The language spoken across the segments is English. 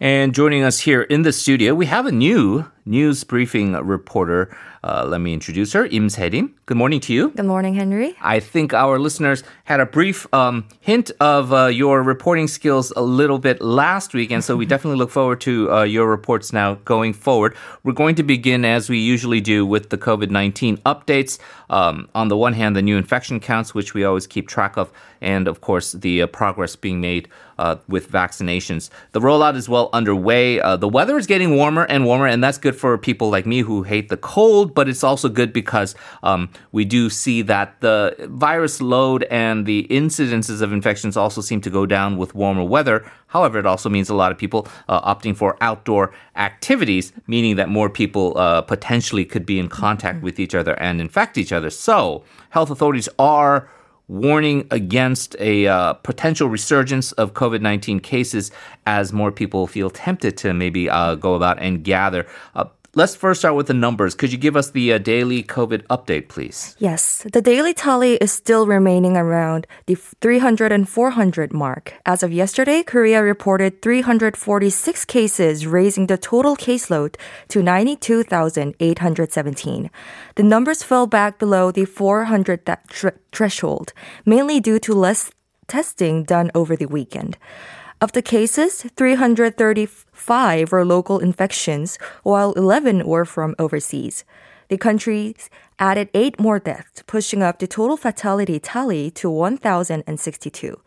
And joining us here in the studio, we have a new news briefing reporter. Uh, let me introduce her, Im. Good morning to you. Good morning, Henry. I think our listeners had a brief um, hint of uh, your reporting skills a little bit last week, and so we definitely look forward to uh, your reports now going forward. We're going to begin, as we usually do, with the COVID 19 updates. Um, on the one hand, the new infection counts, which we always keep track of, and of course, the uh, progress being made uh, with vaccinations. The rollout is well underway. Uh, the weather is getting warmer and warmer, and that's good for people like me who hate the cold, but it's also good because um, we do see that the virus load and the incidences of infections also seem to go down with warmer weather. However, it also means a lot of people uh, opting for outdoor activities, meaning that more people uh, potentially could be in contact with each other and infect each other. So, health authorities are warning against a uh, potential resurgence of COVID 19 cases as more people feel tempted to maybe uh, go about and gather. Uh, Let's first start with the numbers. Could you give us the uh, daily COVID update, please? Yes, the daily tally is still remaining around the 300 and 400 mark. As of yesterday, Korea reported 346 cases, raising the total caseload to 92,817. The numbers fell back below the 400 th- threshold, mainly due to less testing done over the weekend. Of the cases, 335 were local infections, while 11 were from overseas. The country added eight more deaths, pushing up the total fatality tally to 1,062.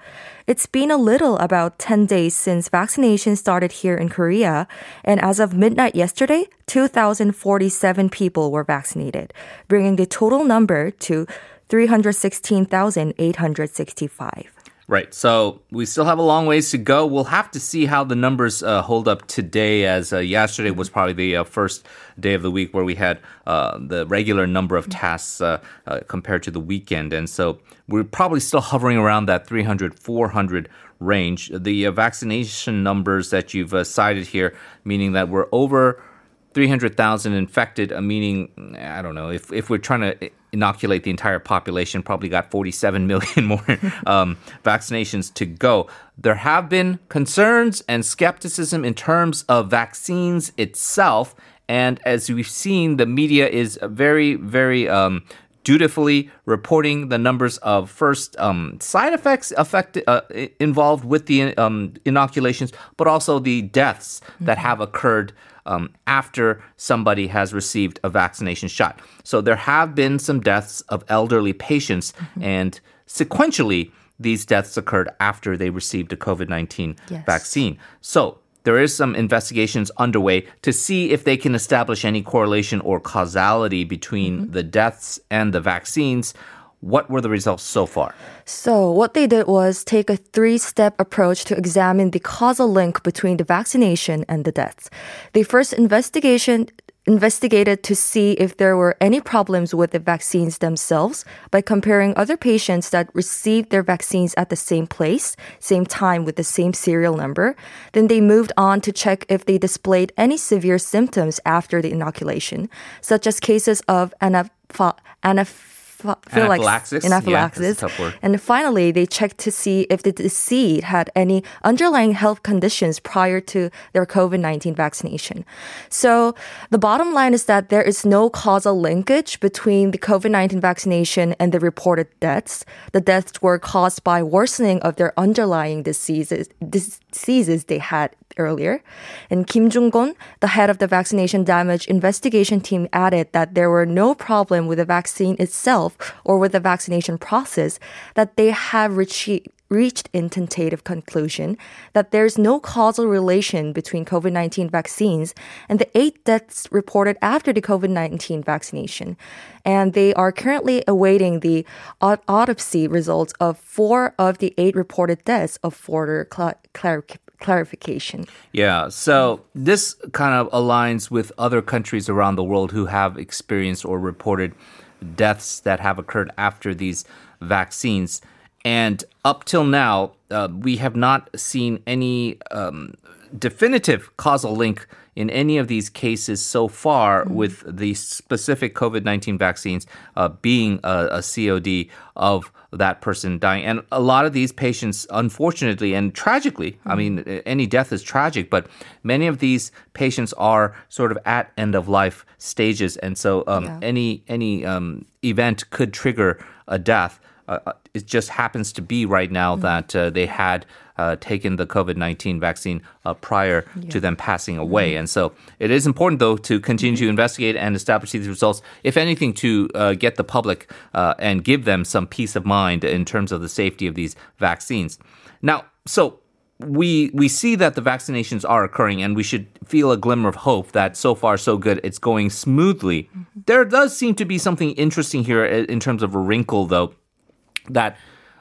It's been a little about 10 days since vaccination started here in Korea, and as of midnight yesterday, 2,047 people were vaccinated, bringing the total number to 316,865. Right. So we still have a long ways to go. We'll have to see how the numbers uh, hold up today, as uh, yesterday was probably the uh, first day of the week where we had uh, the regular number of tasks uh, uh, compared to the weekend. And so we're probably still hovering around that 300, 400 range. The vaccination numbers that you've cited here, meaning that we're over 300,000 infected, meaning, I don't know, if, if we're trying to inoculate the entire population, probably got 47 million more um, vaccinations to go. There have been concerns and skepticism in terms of vaccines itself. And as we've seen, the media is very, very um, dutifully reporting the numbers of first um, side effects affected, uh, involved with the um, inoculations, but also the deaths mm-hmm. that have occurred um, after somebody has received a vaccination shot. So there have been some deaths of elderly patients, mm-hmm. and sequentially, these deaths occurred after they received a COVID 19 yes. vaccine. So there is some investigations underway to see if they can establish any correlation or causality between mm-hmm. the deaths and the vaccines. What were the results so far? So, what they did was take a three step approach to examine the causal link between the vaccination and the deaths. The first investigation investigated to see if there were any problems with the vaccines themselves by comparing other patients that received their vaccines at the same place, same time with the same serial number. Then they moved on to check if they displayed any severe symptoms after the inoculation, such as cases of anaphylaxis anaphylaxis. anaphylaxis. Yeah, and finally, they checked to see if the deceased had any underlying health conditions prior to their COVID 19 vaccination. So the bottom line is that there is no causal linkage between the COVID 19 vaccination and the reported deaths. The deaths were caused by worsening of their underlying diseases, diseases they had earlier. And Kim Jung-gon, the head of the vaccination damage investigation team, added that there were no problem with the vaccine itself or with the vaccination process, that they have reached reached in tentative conclusion that there's no causal relation between COVID-19 vaccines and the eight deaths reported after the COVID-19 vaccination. And they are currently awaiting the autopsy results of four of the eight reported deaths of further cl- clarification. Yeah, so this kind of aligns with other countries around the world who have experienced or reported deaths that have occurred after these vaccines. And up till now, uh, we have not seen any um, definitive causal link in any of these cases so far with the specific COVID 19 vaccines uh, being a, a COD of that person dying. And a lot of these patients, unfortunately and tragically, I mean, any death is tragic, but many of these patients are sort of at end of life stages. And so um, Yeah. any, any um, event could trigger a death. Uh, uh, it just happens to be right now that uh, they had uh, taken the COVID 19 vaccine uh, prior to them passing away. And so it is important, though, to continue to investigate and establish these results, if anything, to uh, get the public uh, and give them some peace of mind in terms of the safety of these vaccines. Now, so we we see that the vaccinations are occurring and we should feel a glimmer of hope that so far so good it's going smoothly. There does seem to be something interesting here in terms of a wrinkle though that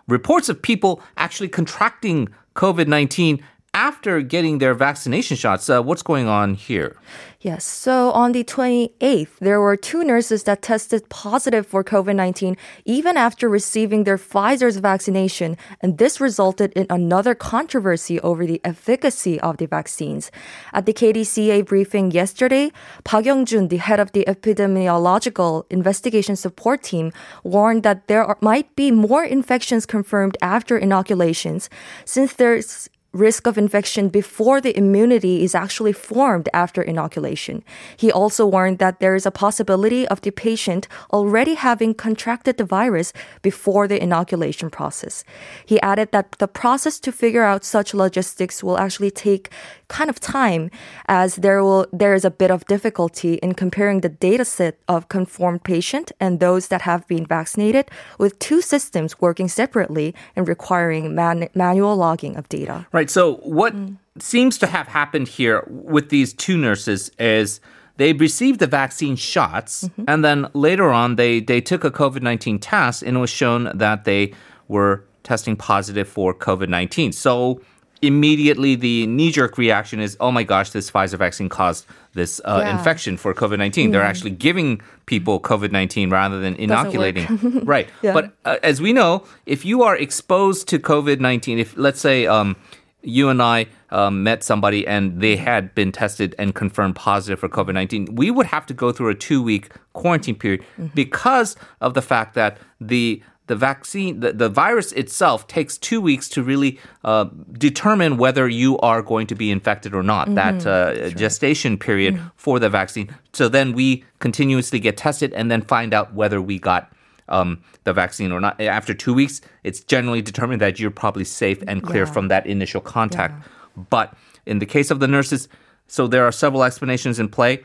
reports of people actually contracting covid-19 after getting their vaccination shots uh, what's going on here Yes. So on the 28th, there were two nurses that tested positive for COVID 19 even after receiving their Pfizer's vaccination. And this resulted in another controversy over the efficacy of the vaccines. At the KDCA briefing yesterday, Park Young-jun, the head of the epidemiological investigation support team, warned that there are, might be more infections confirmed after inoculations since there's risk of infection before the immunity is actually formed after inoculation. He also warned that there is a possibility of the patient already having contracted the virus before the inoculation process. He added that the process to figure out such logistics will actually take kind of time as there will there is a bit of difficulty in comparing the data set of conformed patient and those that have been vaccinated with two systems working separately and requiring man- manual logging of data. Right. So what seems to have happened here with these two nurses is they received the vaccine shots and then later on they they took a COVID-19 test and it was shown that they were testing positive for COVID-19. So immediately the knee-jerk reaction is oh my gosh this Pfizer vaccine caused this uh, Yeah. infection for COVID-19. They're actually giving people COVID-19 rather than inoculating. right. Yeah. But uh, as we know, if you are exposed to COVID 19, if let's say um, you and I um, met somebody and they had been tested and confirmed positive for COVID 19, we would have to go through a two week quarantine period because of the fact that the the vaccine, the, the virus itself takes two weeks to really uh, determine whether you are going to be infected or not. That uh, gestation period for the vaccine. So then we continuously get tested and then find out whether we got um, the vaccine or not. After two weeks, it's generally determined that you're probably safe and clear Yeah. from that initial contact. But in the case of the nurses, so there are several explanations in play.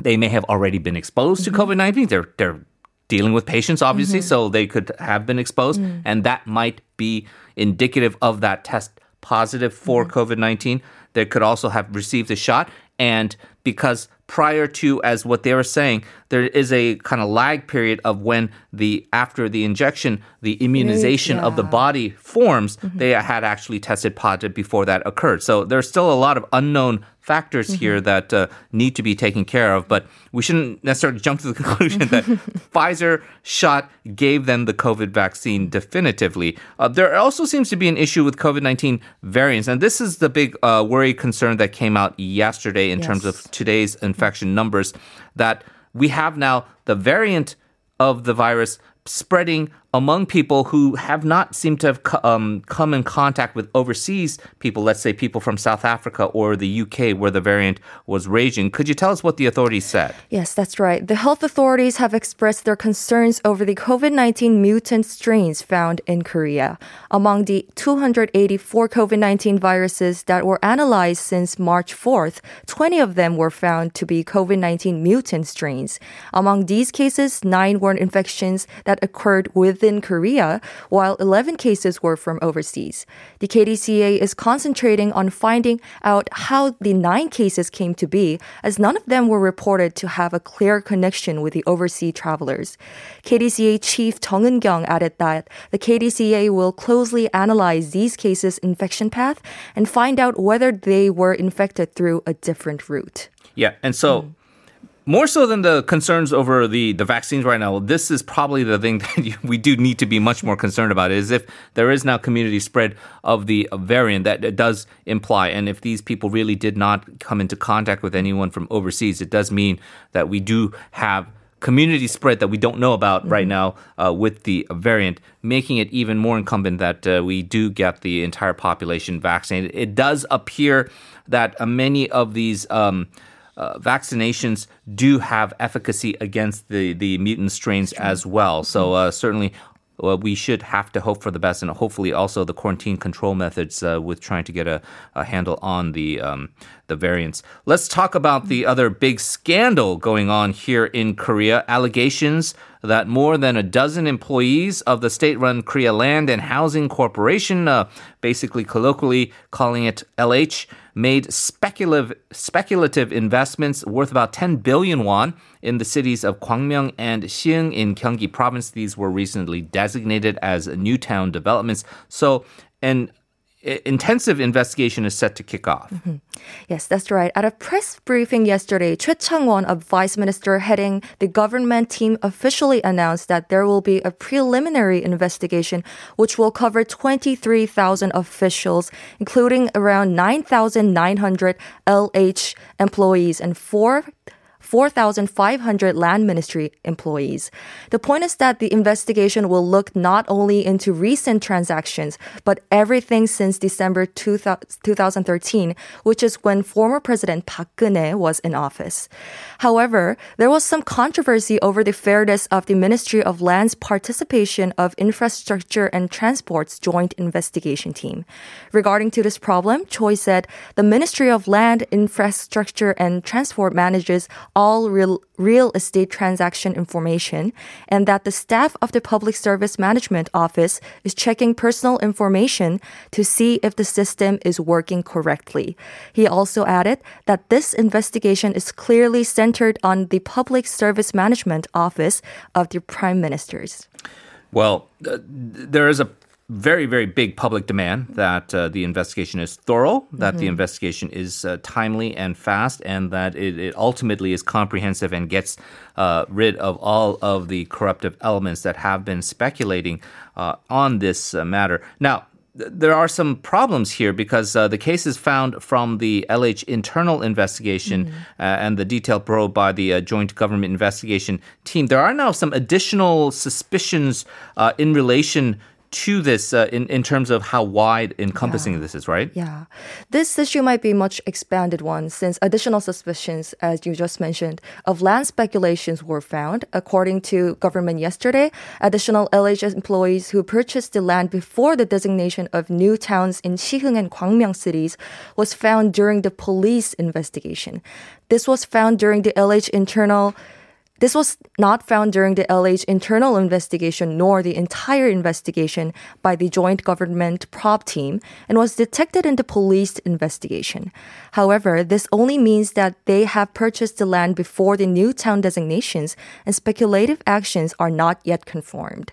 They may have already been exposed to mm-hmm. COVID 19. They're, they're dealing with patients, obviously, mm-hmm. so they could have been exposed. Mm. And that might be indicative of that test positive for mm. COVID 19. They could also have received a shot. And because prior to, as what they were saying, there is a kind of lag period of when the after the injection, the immunization of the body forms, they had actually tested positive before that occurred. So there's still a lot of unknown factors here that uh, need to be taken care of, but we shouldn't necessarily jump to the conclusion that Pfizer shot gave them the COVID vaccine definitively. Uh, there also seems to be an issue with COVID 19 variants, and this is the big uh, worry concern that came out yesterday in terms of today's infection numbers that we have now the variant of the virus spreading among people who have not seemed to have um, come in contact with overseas people, let's say people from South Africa or the UK where the variant was raging. Could you tell us what the authorities said? Yes, that's right. The health authorities have expressed their concerns over the COVID 19 mutant strains found in Korea. Among the 284 COVID 19 viruses that were analyzed since March 4th, 20 of them were found to be COVID 19 mutant strains. Among these cases, nine were infections that occurred within Korea, while 11 cases were from overseas. The KDCA is concentrating on finding out how the nine cases came to be, as none of them were reported to have a clear connection with the overseas travelers. KDCA Chief Jung Eun-kyung added that the KDCA will closely analyze these cases' infection path and find out whether they were infected through a different route. Yeah, and so mm. More so than the concerns over the, the vaccines right now, this is probably the thing that we do need to be much more concerned about is if there is now community spread of the variant that it does imply. And if these people really did not come into contact with anyone from overseas, it does mean that we do have community spread that we don't know about right now uh, with the variant, making it even more incumbent that uh, we do get the entire population vaccinated. It does appear that uh, many of these. Um, uh, vaccinations do have efficacy against the, the mutant strains as well. So uh, certainly well, we should have to hope for the best, and hopefully also the quarantine control methods uh, with trying to get a, a handle on the um, the variants. Let's talk about the other big scandal going on here in Korea. Allegations that more than a dozen employees of the state-run Korea Land and Housing Corporation, uh, basically colloquially calling it LH, made speculative speculative investments worth about 10 billion won in the cities of Gwangmyeong and Siheung in Gyeonggi province. These were recently designated as new town developments. So, an intensive investigation is set to kick off. Mm-hmm. Yes, that's right. At a press briefing yesterday, Choi Chang-won, a vice minister heading the government team, officially announced that there will be a preliminary investigation which will cover 23,000 officials, including around 9,900 LH employees and four 4,500 land ministry employees. The point is that the investigation will look not only into recent transactions, but everything since December 2013, which is when former President Park Geun-hye was in office. However, there was some controversy over the fairness of the Ministry of Land's participation of Infrastructure and Transport's joint investigation team. Regarding to this problem, Choi said the Ministry of Land, Infrastructure and Transport manages all real, real estate transaction information and that the staff of the Public Service Management Office is checking personal information to see if the system is working correctly. He also added that this investigation is clearly centered on the Public Service Management Office of the Prime Ministers. Well, uh, there is a very, very big public demand that uh, the investigation is thorough, that mm-hmm. the investigation is uh, timely and fast, and that it, it, ultimately is comprehensive and gets uh, rid of all of the corruptive elements that have been speculating uh, on this uh, matter. Now, there are some problems here because uh, the case is found from the LH internal investigation mm-hmm. uh, and the detailed probe by the uh, joint government investigation team. There are now some additional suspicions uh, in relation to this uh, in, in terms of how wide encompassing yeah. this is, right? Yeah. This issue might be much expanded one since additional suspicions, as you just mentioned, of land speculations were found. According to government yesterday, additional LH employees who purchased the land before the designation of new towns in Siheung and Gwangmyeong cities was found during the police investigation. This was found during the LH internal this was not found during the LH internal investigation nor the entire investigation by the joint government probe team and was detected in the police investigation. However, this only means that they have purchased the land before the new town designations and speculative actions are not yet confirmed.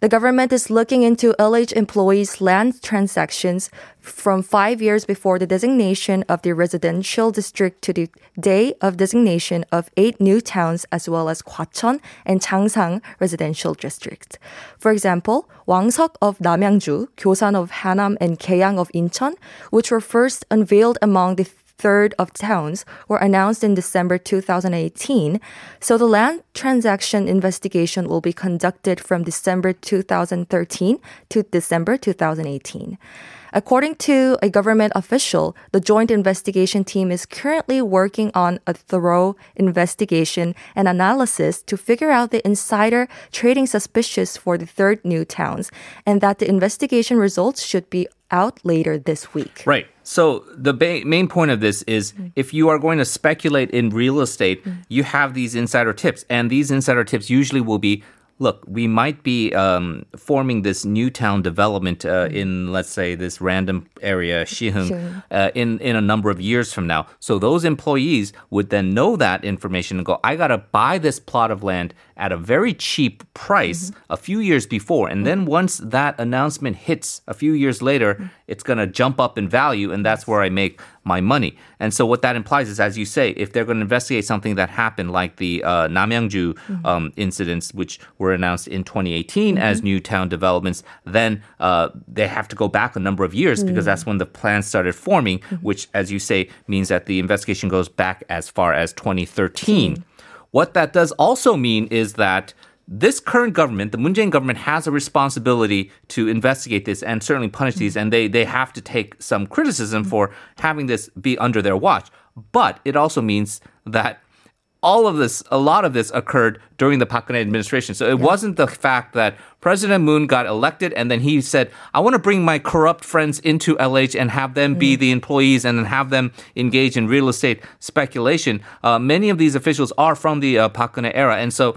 The government is looking into LH employees' land transactions from five years before the designation of the residential district to the day of designation of eight new towns as well as Gwacheon and Changsang residential districts. For example, Wangseok of Namyangju, Gyosan of Hanam, and Gyeyang of Incheon, which were first unveiled among the third of towns were announced in December 2018. So the land transaction investigation will be conducted from December 2013 to December 2018. According to a government official, the joint investigation team is currently working on a thorough investigation and analysis to figure out the insider trading suspicious for the third new towns, and that the investigation results should be out later this week. Right. So the ba- main point of this is mm. if you are going to speculate in real estate, mm. you have these insider tips, and these insider tips usually will be look, we might be um, forming this new town development uh, in, let's say, this random area, Siheung, Sure. uh, in, in a number of years from now. So those employees would then know that information and go, I got to buy this plot of land at a very cheap price a few years before. And then once that announcement hits a few years later, it's going to jump up in value, and that's where I make my money. And so what that implies is, as you say, if they're going to investigate something that happened like the uh, Namyangju um, incidents, which were announced in 2018 as new town developments, then uh, they have to go back a number of years because that's when the plans started forming, which, as you say, means that the investigation goes back as far as 2013. What that does also mean is that this current government, the Moon Jae-in government, has a responsibility to investigate this and certainly punish these, and they they have to take some criticism for having this be under their watch. But it also means that all of this, a lot of this occurred during the Park Geun-hye administration. So it wasn't the fact that President Moon got elected and then he said, "I want to bring my corrupt friends into LH and have them be the employees and then have them engage in real estate speculation." Uh, many of these officials are from the uh, Park Geun-hye era, and so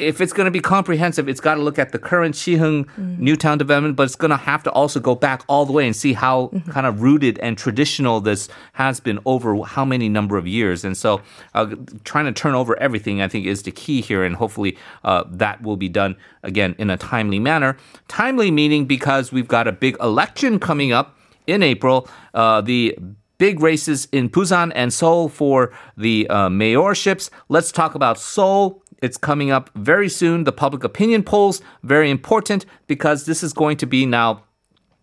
if it's going to be comprehensive, it's got to look at the current Siheung Newtown development, but it's going to have to also go back all the way and see how kind of rooted and traditional this has been over how many number of years. And so, uh, trying to turn over everything, I think, is the key here, and hopefully uh, that will be done again in a timely manner. Timely meaning because we've got a big election coming up in April. Uh, the big races in Busan and Seoul for the uh, mayorships. Let's talk about Seoul. It's coming up very soon. The public opinion polls, very important because this is going to be now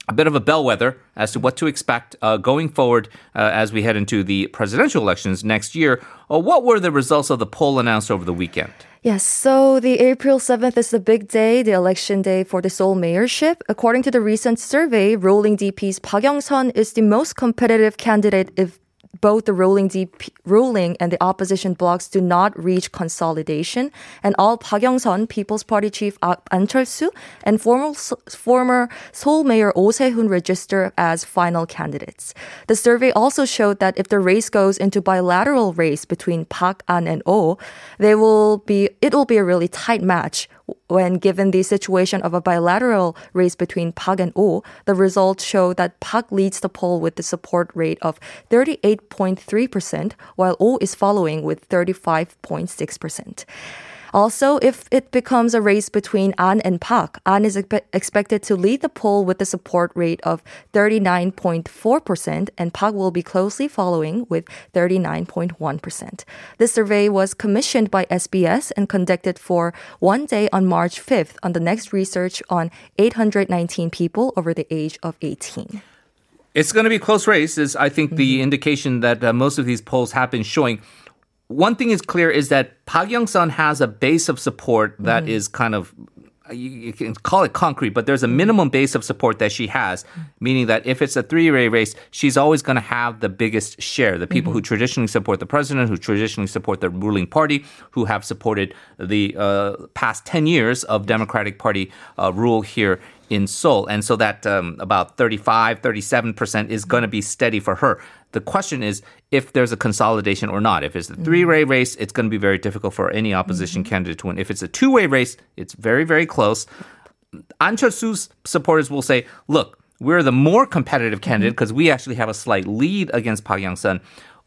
a bit of a bellwether as to what to expect uh, going forward uh, as we head into the presidential elections next year. Uh, what were the results of the poll announced over the weekend? Yes, so the April 7th is the big day, the election day for the Seoul mayorship. According to the recent survey, ruling DP's Park Young-sun is the most competitive candidate if both the ruling DP, ruling and the opposition blocs do not reach consolidation, and all Park Young-sun, People's Party chief An Chul-soo, and former former Seoul Mayor Oh Se-hoon register as final candidates. The survey also showed that if the race goes into bilateral race between Park An and Oh, they will be it will be a really tight match. When given the situation of a bilateral race between Park and Oh, the results show that Park leads the poll with the support rate of 38.3%, while Oh is following with 35.6%. Also, if it becomes a race between An and Park, An is expe- expected to lead the poll with a support rate of 39.4%, and Park will be closely following with 39.1%. This survey was commissioned by SBS and conducted for one day on March 5th on the next research on 819 people over the age of 18. It's going to be a close race, is I think the indication that uh, most of these polls have been showing. One thing is clear is that Park Young-sun has a base of support that is kind of you, you can call it concrete, but there's a minimum base of support that she has, meaning that if it's a three-way race, she's always going to have the biggest share. The people who traditionally support the president, who traditionally support the ruling party, who have supported the uh, past 10 years of Democratic Party uh, rule here in Seoul. And so that um, about 35, 37% is going to be steady for her. The question is if there's a consolidation or not. If it's a three way mm-hmm. race, it's going to be very difficult for any opposition mm-hmm. candidate to win. If it's a two way race, it's very, very close. An Chul-soo's supporters will say, look, we're the more competitive candidate mm-hmm. because we actually have a slight lead against Park Young-sun.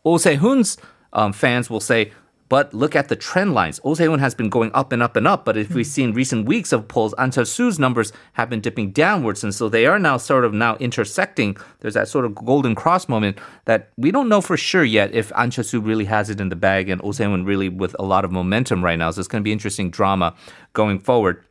Oh Se-hoon's um, fans will say, but look at the trend lines. Oh Se-hoon has been going up and up and up, but if we hmm. see in recent weeks of polls, An Chul-soo's numbers have been dipping downwards, and so they are now sort of now intersecting. There's that sort of golden cross moment that we don't know for sure yet if An Chul-soo really has it in the bag and Oh Se-hoon really with a lot of momentum right now. So it's going to be interesting drama going forward.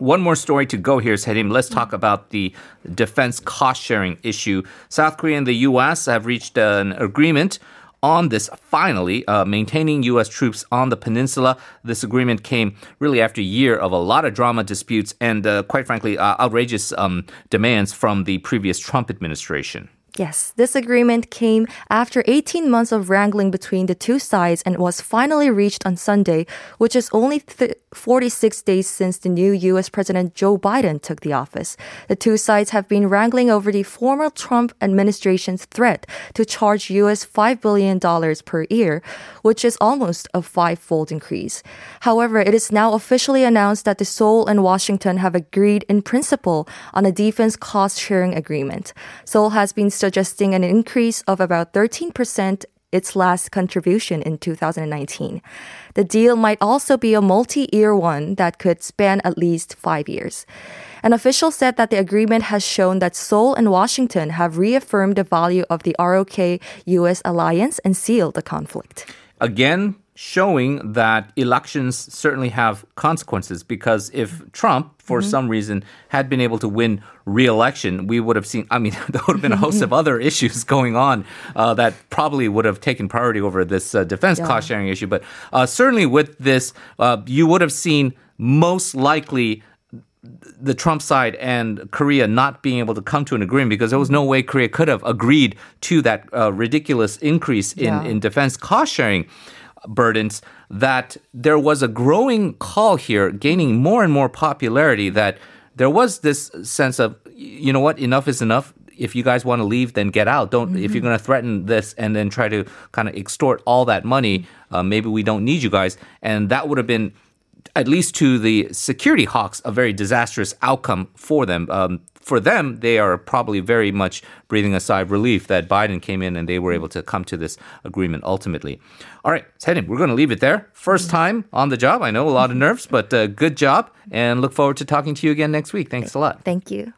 One more story to go here, Selim. Let's talk hmm. about the defense cost sharing issue. South Korea and the U.S. have reached an agreement on this finally, uh, maintaining U.S. troops on the peninsula. This agreement came really after a year of a lot of drama disputes and, uh, quite frankly, uh, outrageous um, demands from the previous Trump administration. Yes, this agreement came after 18 months of wrangling between the two sides and was finally reached on Sunday, which is only th- 46 days since the new US President Joe Biden took the office. The two sides have been wrangling over the former Trump administration's threat to charge US $5 billion per year, which is almost a five-fold increase. However, it is now officially announced that the Seoul and Washington have agreed in principle on a defense cost sharing agreement. Seoul has been suggesting an increase of about 13% its last contribution in 2019. The deal might also be a multi year one that could span at least five years. An official said that the agreement has shown that Seoul and Washington have reaffirmed the value of the ROK US alliance and sealed the conflict. Again, showing that elections certainly have consequences because if Trump, for mm-hmm. some reason, had been able to win re-election, we would have seen. I mean, there would have been a host of other issues going on uh, that probably would have taken priority over this uh, defense yeah. cost sharing issue. But uh, certainly with this, uh, you would have seen most likely the Trump side and Korea not being able to come to an agreement because there was no way Korea could have agreed to that uh, ridiculous increase in, yeah. in defense cost sharing burdens that there was a growing call here, gaining more and more popularity, that there was this sense of, you know what, enough is enough. If you guys want to leave, then get out. Don't. Mm-hmm. If you're going to threaten this and then try to kind of extort all that money, uh, maybe we don't need you guys. And that would have been at least to the security hawks, a very disastrous outcome for them. Um, for them, they are probably very much breathing a sigh of relief that Biden came in and they were able to come to this agreement ultimately. All right, Selim, we're going to leave it there. First time on the job. I know a lot of nerves, but uh, good job and look forward to talking to you again next week. Thanks a lot. Thank you.